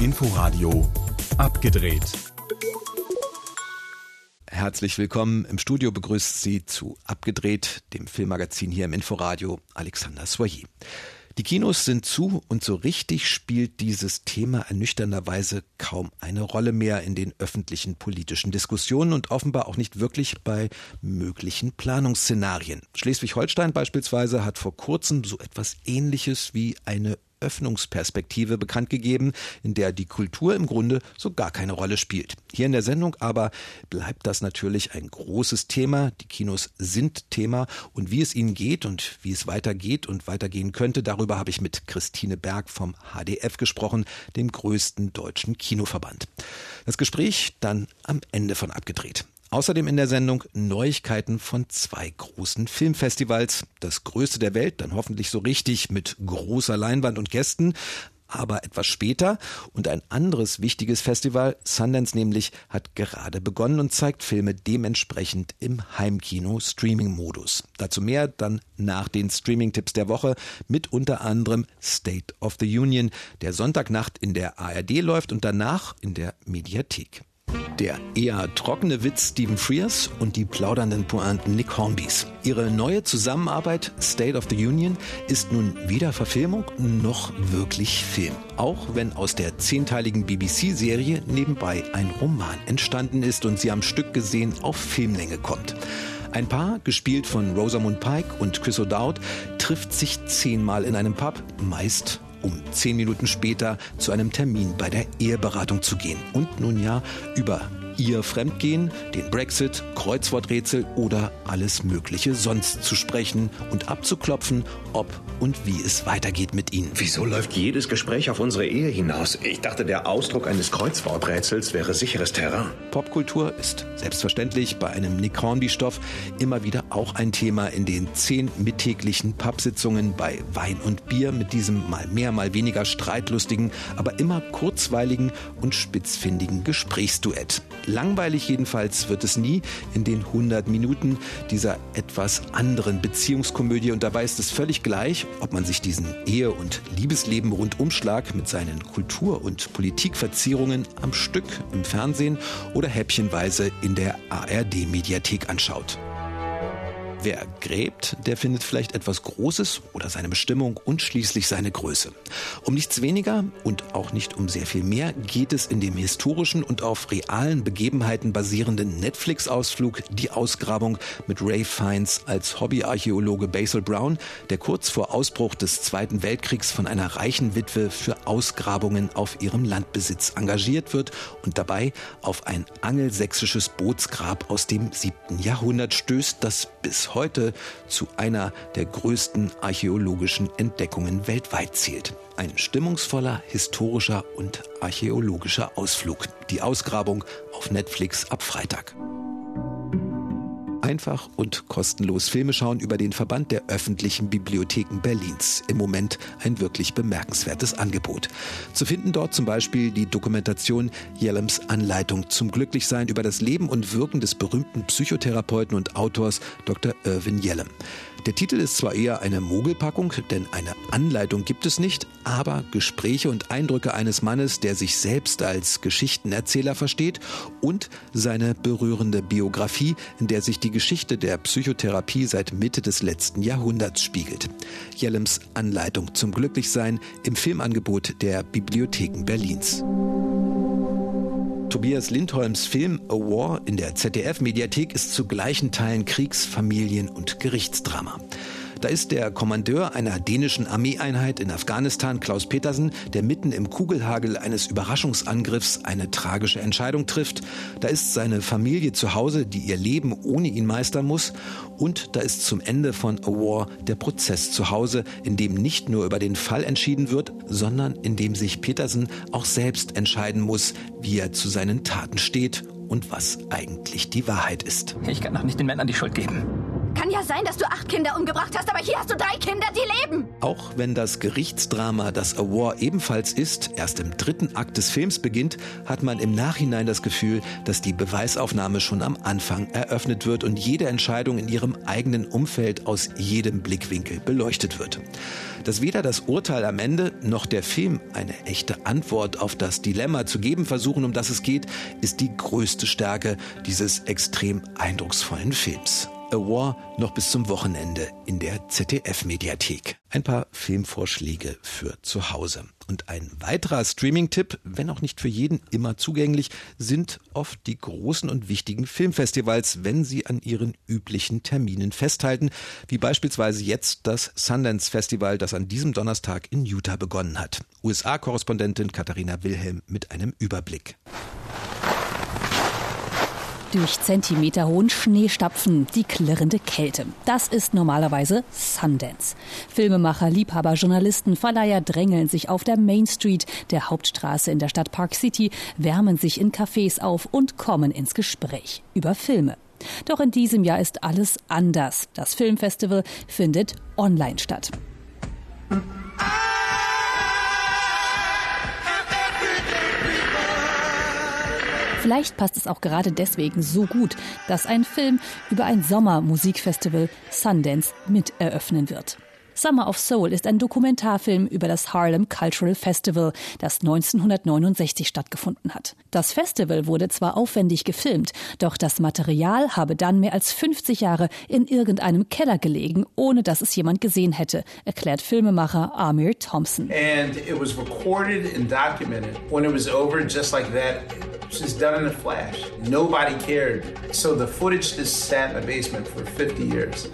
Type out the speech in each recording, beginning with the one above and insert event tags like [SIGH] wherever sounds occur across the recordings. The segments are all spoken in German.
Inforadio abgedreht. Herzlich willkommen. Im Studio begrüßt Sie zu Abgedreht, dem Filmmagazin hier im Inforadio, Alexander Soyer. Die Kinos sind zu und so richtig spielt dieses Thema ernüchternderweise kaum eine Rolle mehr in den öffentlichen politischen Diskussionen und offenbar auch nicht wirklich bei möglichen Planungsszenarien. Schleswig-Holstein beispielsweise hat vor kurzem so etwas Ähnliches wie eine Öffnungsperspektive bekannt gegeben, in der die Kultur im Grunde so gar keine Rolle spielt. Hier in der Sendung aber bleibt das natürlich ein großes Thema. Die Kinos sind Thema und wie es ihnen geht und wie es weitergeht und weitergehen könnte, darüber habe ich mit Christine Berg vom HDF gesprochen, dem größten deutschen Kinoverband. Das Gespräch dann am Ende von abgedreht. Außerdem in der Sendung Neuigkeiten von zwei großen Filmfestivals. Das größte der Welt, dann hoffentlich so richtig mit großer Leinwand und Gästen. Aber etwas später und ein anderes wichtiges Festival, Sundance nämlich, hat gerade begonnen und zeigt Filme dementsprechend im Heimkino Streaming-Modus. Dazu mehr dann nach den Streaming-Tipps der Woche mit unter anderem State of the Union, der Sonntagnacht in der ARD läuft und danach in der Mediathek. Der eher trockene Witz Stephen Frears und die plaudernden Pointen Nick Hornbys. Ihre neue Zusammenarbeit State of the Union ist nun weder Verfilmung noch wirklich Film. Auch wenn aus der zehnteiligen BBC-Serie nebenbei ein Roman entstanden ist und sie am Stück gesehen auf Filmlänge kommt. Ein Paar, gespielt von Rosamund Pike und Chris O'Dowd, trifft sich zehnmal in einem Pub, meist um zehn Minuten später zu einem Termin bei der Eheberatung zu gehen. Und nun ja, über ihr Fremdgehen, den Brexit, Kreuzworträtsel oder alles Mögliche sonst zu sprechen und abzuklopfen, ob und wie es weitergeht mit ihnen. Wieso läuft jedes Gespräch auf unsere Ehe hinaus? Ich dachte, der Ausdruck eines Kreuzworträtsels wäre sicheres Terrain. Popkultur ist selbstverständlich bei einem Nick Hornby-Stoff immer wieder auch ein Thema in den zehn mittäglichen Pubsitzungen bei Wein und Bier mit diesem mal mehr, mal weniger streitlustigen, aber immer kurzweiligen und spitzfindigen Gesprächsduett. Langweilig jedenfalls wird es nie in den 100 Minuten dieser etwas anderen Beziehungskomödie und dabei ist es völlig gleich, ob man sich diesen Ehe- und Liebesleben rundumschlag mit seinen Kultur- und Politikverzierungen am Stück im Fernsehen oder häppchenweise in der ARD-Mediathek anschaut. Wer gräbt, der findet vielleicht etwas Großes oder seine Bestimmung und schließlich seine Größe. Um nichts weniger und auch nicht um sehr viel mehr geht es in dem historischen und auf realen Begebenheiten basierenden Netflix-Ausflug Die Ausgrabung mit Ray Fiennes als Hobbyarchäologe Basil Brown, der kurz vor Ausbruch des Zweiten Weltkriegs von einer reichen Witwe für Ausgrabungen auf ihrem Landbesitz engagiert wird und dabei auf ein angelsächsisches Bootsgrab aus dem siebten Jahrhundert stößt, das bis heute zu einer der größten archäologischen Entdeckungen weltweit zählt. Ein stimmungsvoller historischer und archäologischer Ausflug. Die Ausgrabung auf Netflix ab Freitag einfach und kostenlos Filme schauen über den Verband der öffentlichen Bibliotheken Berlins. Im Moment ein wirklich bemerkenswertes Angebot. Zu finden dort zum Beispiel die Dokumentation Jellems Anleitung zum Glücklichsein über das Leben und Wirken des berühmten Psychotherapeuten und Autors Dr. Irwin Jellem. Der Titel ist zwar eher eine Mogelpackung, denn eine Anleitung gibt es nicht, aber Gespräche und Eindrücke eines Mannes, der sich selbst als Geschichtenerzähler versteht und seine berührende Biografie, in der sich die Geschichte der Psychotherapie seit Mitte des letzten Jahrhunderts spiegelt. Jellems Anleitung zum Glücklichsein im Filmangebot der Bibliotheken Berlins. Tobias Lindholms Film A War in der ZDF-Mediathek ist zu gleichen Teilen Kriegs-, Familien- und Gerichtsdrama. Da ist der Kommandeur einer dänischen Armeeeinheit in Afghanistan, Klaus Petersen, der mitten im Kugelhagel eines Überraschungsangriffs eine tragische Entscheidung trifft. Da ist seine Familie zu Hause, die ihr Leben ohne ihn meistern muss. Und da ist zum Ende von A War der Prozess zu Hause, in dem nicht nur über den Fall entschieden wird, sondern in dem sich Petersen auch selbst entscheiden muss, wie er zu seinen Taten steht und was eigentlich die Wahrheit ist. Ich kann doch nicht den Männern die Schuld geben. Sein, dass du acht Kinder umgebracht hast, aber hier hast du drei Kinder, die leben. Auch wenn das Gerichtsdrama das Award ebenfalls ist, erst im dritten Akt des Films beginnt, hat man im Nachhinein das Gefühl, dass die Beweisaufnahme schon am Anfang eröffnet wird und jede Entscheidung in ihrem eigenen Umfeld aus jedem Blickwinkel beleuchtet wird. Dass weder das Urteil am Ende noch der Film eine echte Antwort auf das Dilemma zu geben versuchen, um das es geht, ist die größte Stärke dieses extrem eindrucksvollen Films. A War noch bis zum Wochenende in der ZDF-Mediathek. Ein paar Filmvorschläge für zu Hause. Und ein weiterer Streaming-Tipp, wenn auch nicht für jeden immer zugänglich, sind oft die großen und wichtigen Filmfestivals, wenn sie an ihren üblichen Terminen festhalten, wie beispielsweise jetzt das Sundance Festival, das an diesem Donnerstag in Utah begonnen hat. USA-Korrespondentin Katharina Wilhelm mit einem Überblick. Durch zentimeterhohen Schneestapfen, die klirrende Kälte. Das ist normalerweise Sundance. Filmemacher, Liebhaber, Journalisten, Verleiher drängeln sich auf der Main Street, der Hauptstraße in der Stadt Park City, wärmen sich in Cafés auf und kommen ins Gespräch über Filme. Doch in diesem Jahr ist alles anders. Das Filmfestival findet online statt. Vielleicht passt es auch gerade deswegen so gut, dass ein Film über ein Sommermusikfestival Sundance mit eröffnen wird. Summer of Soul ist ein Dokumentarfilm über das Harlem Cultural Festival, das 1969 stattgefunden hat. Das Festival wurde zwar aufwendig gefilmt, doch das Material habe dann mehr als 50 Jahre in irgendeinem Keller gelegen, ohne dass es jemand gesehen hätte, erklärt Filmemacher Amir Thompson. And it was recorded and documented. When it was over, just like that, it was done in a flash. Nobody cared. So the footage just sat in the basement for 50 years.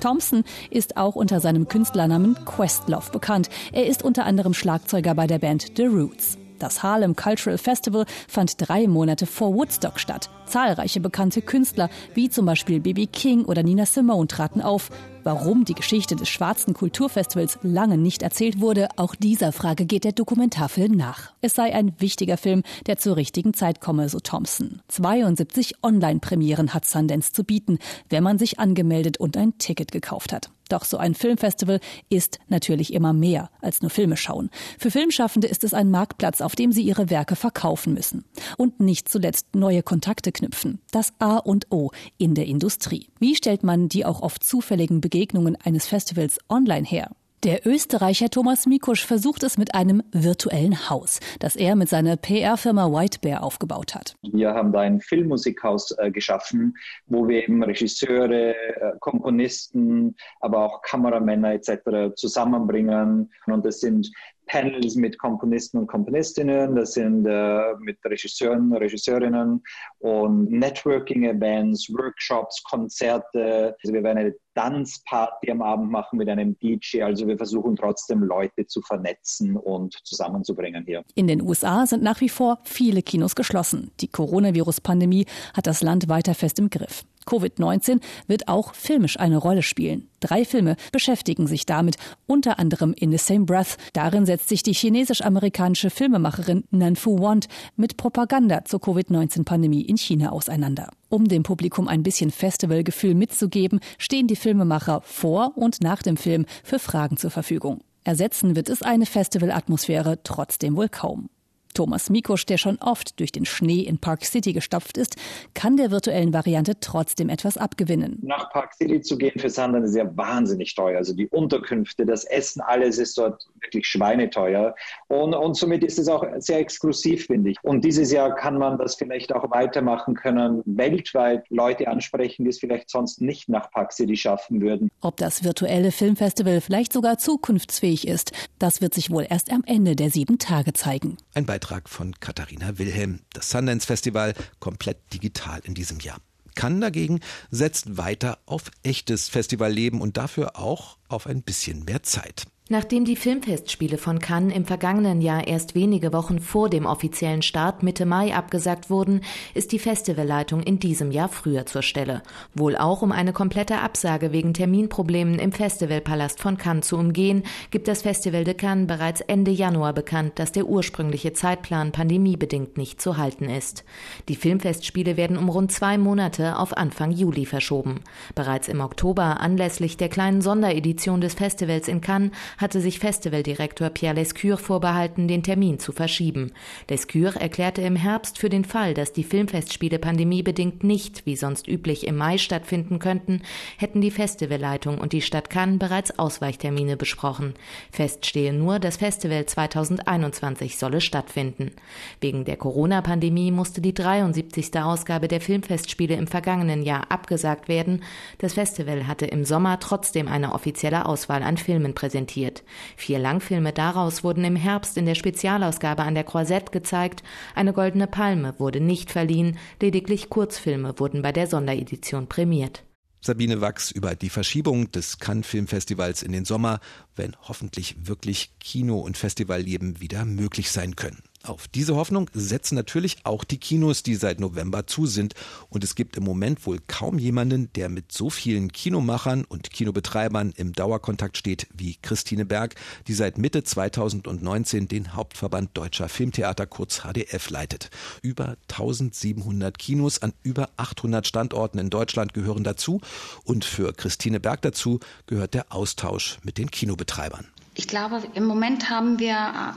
Thompson ist auch unter seinem Künstlernamen Questlove bekannt. Er ist unter anderem Schlagzeuger bei der Band The Roots. Das Harlem Cultural Festival fand drei Monate vor Woodstock statt. Zahlreiche bekannte Künstler, wie zum Beispiel B.B. King oder Nina Simone, traten auf. Warum die Geschichte des schwarzen Kulturfestivals lange nicht erzählt wurde, auch dieser Frage geht der Dokumentarfilm nach. Es sei ein wichtiger Film, der zur richtigen Zeit komme, so Thompson. 72 Online-Premieren hat Sundance zu bieten, wenn man sich angemeldet und ein Ticket gekauft hat. Doch so ein Filmfestival ist natürlich immer mehr als nur Filme schauen. Für Filmschaffende ist es ein Marktplatz, auf dem sie ihre Werke verkaufen müssen. Und nicht zuletzt neue Kontakte knüpfen. Das A und O in der Industrie. Wie stellt man die auch oft zufälligen Begegnungen eines Festivals online her? Der Österreicher Thomas Mikusch versucht es mit einem virtuellen Haus, das er mit seiner PR-Firma White Bear aufgebaut hat. Wir haben da ein Filmmusikhaus äh, geschaffen, wo wir eben Regisseure, äh, Komponisten, aber auch Kameramänner etc. zusammenbringen. Und das sind Panels mit Komponisten und Komponistinnen, das sind äh, mit Regisseuren, Regisseurinnen und Networking-Events, Workshops, Konzerte. Also wir werden eine Tanzparty am Abend machen mit einem DJ. Also wir versuchen trotzdem Leute zu vernetzen und zusammenzubringen hier. In den USA sind nach wie vor viele Kinos geschlossen. Die Coronavirus-Pandemie hat das Land weiter fest im Griff. Covid-19 wird auch filmisch eine Rolle spielen. Drei Filme beschäftigen sich damit, unter anderem In the Same Breath. Darin setzt sich die chinesisch-amerikanische Filmemacherin Nanfu Wand mit Propaganda zur Covid-19-Pandemie in China auseinander. Um dem Publikum ein bisschen Festivalgefühl mitzugeben, stehen die Filmemacher vor und nach dem Film für Fragen zur Verfügung. Ersetzen wird es eine Festivalatmosphäre trotzdem wohl kaum. Thomas Mikusch, der schon oft durch den Schnee in Park City gestapft ist, kann der virtuellen Variante trotzdem etwas abgewinnen. Nach Park City zu gehen für Sandern ist ja wahnsinnig teuer. Also die Unterkünfte, das Essen, alles ist dort wirklich schweineteuer. Und, und somit ist es auch sehr exklusiv, finde ich. Und dieses Jahr kann man das vielleicht auch weitermachen können, weltweit Leute ansprechen, die es vielleicht sonst nicht nach Park City schaffen würden. Ob das virtuelle Filmfestival vielleicht sogar zukunftsfähig ist, das wird sich wohl erst am Ende der sieben Tage zeigen. Ein Beitrag von Katharina Wilhelm. Das Sundance Festival komplett digital in diesem Jahr. Cannes dagegen setzt weiter auf echtes Festivalleben und dafür auch auf ein bisschen mehr Zeit. Nachdem die Filmfestspiele von Cannes im vergangenen Jahr erst wenige Wochen vor dem offiziellen Start Mitte Mai abgesagt wurden, ist die Festivalleitung in diesem Jahr früher zur Stelle. Wohl auch um eine komplette Absage wegen Terminproblemen im Festivalpalast von Cannes zu umgehen, gibt das Festival de Cannes bereits Ende Januar bekannt, dass der ursprüngliche Zeitplan pandemiebedingt nicht zu halten ist. Die Filmfestspiele werden um rund zwei Monate auf Anfang Juli verschoben. Bereits im Oktober, anlässlich der kleinen Sonderedition des Festivals in Cannes, hatte sich Festivaldirektor Pierre Lescure vorbehalten, den Termin zu verschieben. Lescure erklärte im Herbst für den Fall, dass die Filmfestspiele pandemiebedingt nicht, wie sonst üblich, im Mai stattfinden könnten, hätten die Festivalleitung und die Stadt Cannes bereits Ausweichtermine besprochen. Fest stehe nur, das Festival 2021 solle stattfinden. Wegen der Corona-Pandemie musste die 73. Ausgabe der Filmfestspiele im vergangenen Jahr abgesagt werden. Das Festival hatte im Sommer trotzdem eine offizielle Auswahl an Filmen präsentiert produziert. Vier Langfilme daraus wurden im Herbst in der Spezialausgabe an der Croisette gezeigt. Eine goldene Palme wurde nicht verliehen, lediglich Kurzfilme wurden bei der Sonderedition prämiert. Sabine Wachs über die Verschiebung des Cannes Filmfestivals in den Sommer, wenn hoffentlich wirklich Kino- und Festivalleben wieder möglich sein können. Auf diese Hoffnung setzen natürlich auch die Kinos, die seit November zu sind. Und es gibt im Moment wohl kaum jemanden, der mit so vielen Kinomachern und Kinobetreibern im Dauerkontakt steht wie Christine Berg, die seit Mitte 2019 den Hauptverband Deutscher Filmtheater kurz HDF leitet. Über 1700 Kinos an über 800 Standorten in Deutschland gehören dazu. Und für Christine Berg dazu gehört der Austausch mit den Kinobetreibern. Ich glaube, im Moment haben wir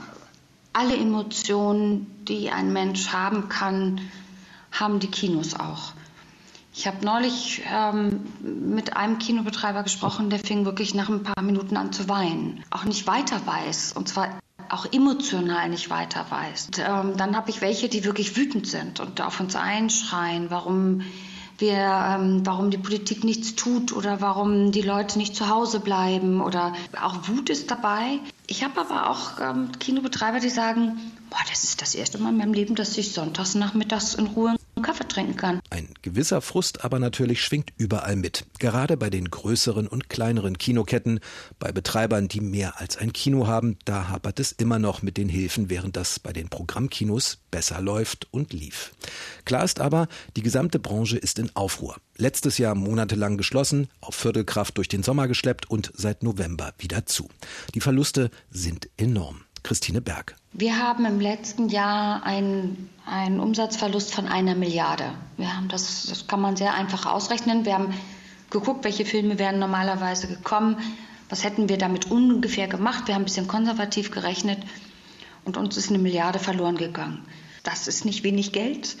alle Emotionen, die ein Mensch haben kann, haben die Kinos auch. Ich habe neulich ähm, mit einem Kinobetreiber gesprochen, der fing wirklich nach ein paar Minuten an zu weinen. Auch nicht weiter weiß. Und zwar auch emotional nicht weiter weiß. Und, ähm, dann habe ich welche, die wirklich wütend sind und auf uns einschreien, warum wir, ähm, warum die Politik nichts tut oder warum die Leute nicht zu Hause bleiben oder auch Wut ist dabei. Ich habe aber auch ähm, Kinobetreiber, die sagen, boah, das ist das erste Mal in meinem Leben, dass ich sonntags nachmittags in Ruhe Kaffee trinken kann. Ein gewisser Frust aber natürlich schwingt überall mit. Gerade bei den größeren und kleineren Kinoketten, bei Betreibern, die mehr als ein Kino haben, da hapert es immer noch mit den Hilfen, während das bei den Programmkinos besser läuft und lief. Klar ist aber, die gesamte Branche ist in Aufruhr. Letztes Jahr monatelang geschlossen, auf Viertelkraft durch den Sommer geschleppt und seit November wieder zu. Die Verluste sind enorm. Christine Berg. Wir haben im letzten Jahr einen, einen Umsatzverlust von einer Milliarde. Wir haben das, das kann man sehr einfach ausrechnen. Wir haben geguckt, welche Filme wären normalerweise gekommen, was hätten wir damit ungefähr gemacht. Wir haben ein bisschen konservativ gerechnet und uns ist eine Milliarde verloren gegangen. Das ist nicht wenig Geld.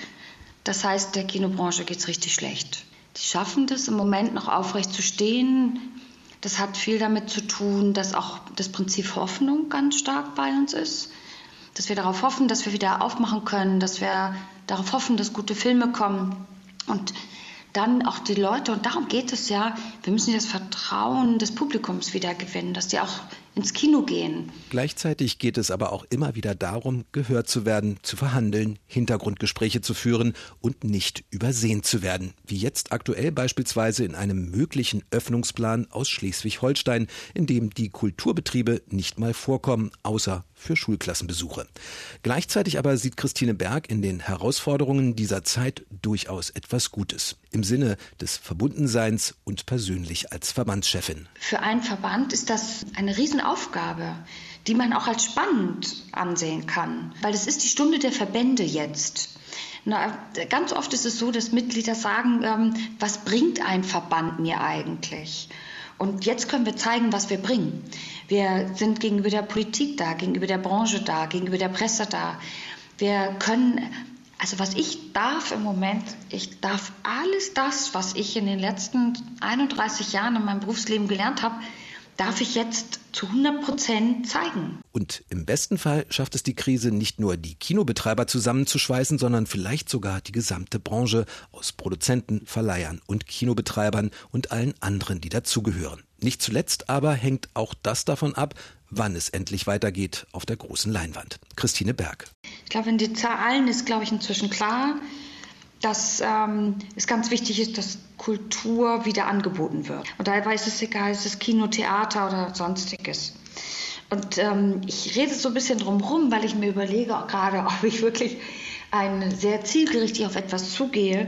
Das heißt, der Kinobranche geht es richtig schlecht. Die schaffen das im Moment noch aufrecht zu stehen. Das hat viel damit zu tun, dass auch das Prinzip Hoffnung ganz stark bei uns ist. Dass wir darauf hoffen, dass wir wieder aufmachen können, dass wir darauf hoffen, dass gute Filme kommen. Und dann auch die Leute, und darum geht es ja, wir müssen das Vertrauen des Publikums wieder gewinnen, dass die auch ins Kino gehen. Gleichzeitig geht es aber auch immer wieder darum, gehört zu werden, zu verhandeln, Hintergrundgespräche zu führen und nicht übersehen zu werden. Wie jetzt aktuell beispielsweise in einem möglichen Öffnungsplan aus Schleswig-Holstein, in dem die Kulturbetriebe nicht mal vorkommen, außer für Schulklassenbesuche. Gleichzeitig aber sieht Christine Berg in den Herausforderungen dieser Zeit durchaus etwas Gutes. Im Sinne des Verbundenseins und persönlich als Verbandschefin. Für einen Verband ist das eine Riesenaufgabe, die man auch als spannend ansehen kann. Weil es ist die Stunde der Verbände jetzt. Na, ganz oft ist es so, dass Mitglieder sagen, ähm, was bringt ein Verband mir eigentlich? Und jetzt können wir zeigen, was wir bringen. Wir sind gegenüber der Politik da, gegenüber der Branche da, gegenüber der Presse da. Wir können, also was ich darf im Moment, ich darf alles das, was ich in den letzten 31 Jahren in meinem Berufsleben gelernt habe, darf ich jetzt zu 100 Prozent zeigen. Und im besten Fall schafft es die Krise nicht nur die Kinobetreiber zusammenzuschweißen, sondern vielleicht sogar die gesamte Branche aus Produzenten, Verleihern und Kinobetreibern und allen anderen, die dazugehören. Nicht zuletzt aber hängt auch das davon ab, wann es endlich weitergeht auf der großen Leinwand. Christine Berg. Ich glaube, in den Zahlen ist, glaube ich, inzwischen klar, dass ähm, es ganz wichtig ist, dass Kultur wieder angeboten wird. Und dabei ist es egal, ist es Kino, Theater oder sonstiges. Und ähm, ich rede so ein bisschen drum rum, weil ich mir überlege gerade, [LAUGHS] ob ich wirklich ein, sehr zielgerichtet auf etwas zugehe.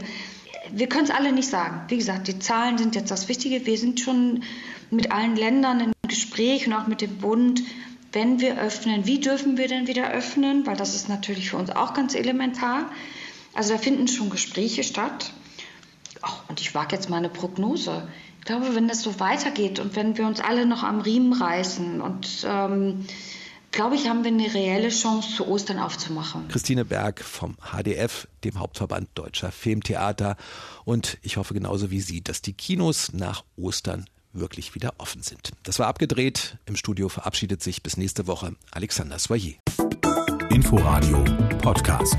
Wir können es alle nicht sagen. Wie gesagt, die Zahlen sind jetzt das Wichtige. Wir sind schon mit allen Ländern im Gespräch und auch mit dem Bund, wenn wir öffnen, wie dürfen wir denn wieder öffnen? Weil das ist natürlich für uns auch ganz elementar. Also da finden schon Gespräche statt. Oh, und ich wage jetzt mal eine Prognose. Ich glaube, wenn das so weitergeht und wenn wir uns alle noch am Riemen reißen und ähm, glaube ich, haben wir eine reelle Chance, zu Ostern aufzumachen. Christine Berg vom HDF, dem Hauptverband Deutscher Filmtheater. Und ich hoffe genauso wie Sie, dass die Kinos nach Ostern wirklich wieder offen sind. Das war abgedreht. Im Studio verabschiedet sich bis nächste Woche Alexander Soyer. Inforadio Podcast.